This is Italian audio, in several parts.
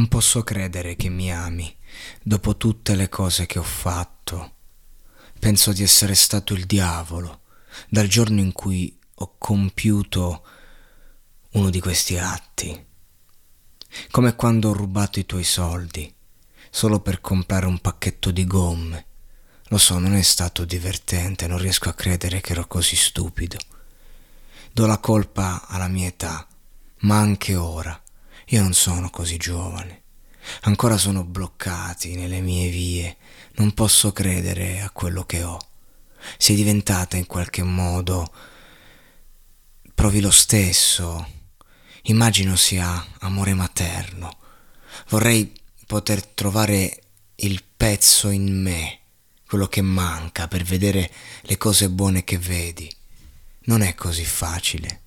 Non posso credere che mi ami dopo tutte le cose che ho fatto. Penso di essere stato il diavolo dal giorno in cui ho compiuto uno di questi atti. Come quando ho rubato i tuoi soldi solo per comprare un pacchetto di gomme. Lo so, non è stato divertente, non riesco a credere che ero così stupido. Do la colpa alla mia età, ma anche ora io non sono così giovane. Ancora sono bloccati nelle mie vie, non posso credere a quello che ho. Sei diventata in qualche modo, provi lo stesso, immagino sia amore materno. Vorrei poter trovare il pezzo in me, quello che manca per vedere le cose buone che vedi. Non è così facile.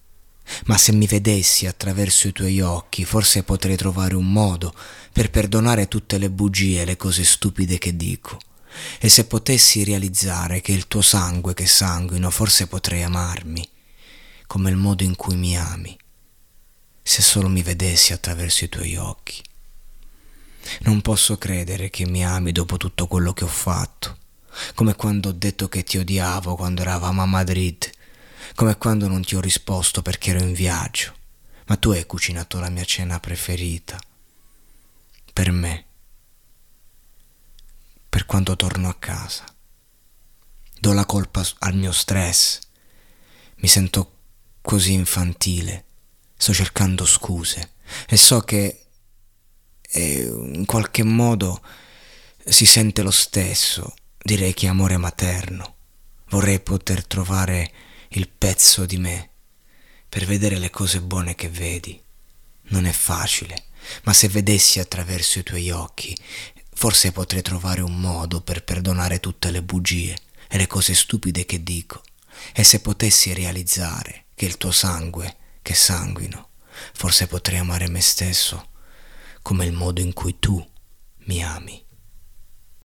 Ma se mi vedessi attraverso i tuoi occhi, forse potrei trovare un modo per perdonare tutte le bugie e le cose stupide che dico. E se potessi realizzare che il tuo sangue che sanguino, forse potrei amarmi, come il modo in cui mi ami, se solo mi vedessi attraverso i tuoi occhi. Non posso credere che mi ami dopo tutto quello che ho fatto, come quando ho detto che ti odiavo quando eravamo a Madrid, come quando non ti ho risposto perché ero in viaggio, ma tu hai cucinato la mia cena preferita, per me, per quando torno a casa. Do la colpa al mio stress, mi sento così infantile, sto cercando scuse. E so che e in qualche modo si sente lo stesso, direi che amore materno. Vorrei poter trovare il pezzo di me per vedere le cose buone che vedi. Non è facile, ma se vedessi attraverso i tuoi occhi, forse potrei trovare un modo per perdonare tutte le bugie e le cose stupide che dico. E se potessi realizzare che il tuo sangue, che sanguino, forse potrei amare me stesso come il modo in cui tu mi ami.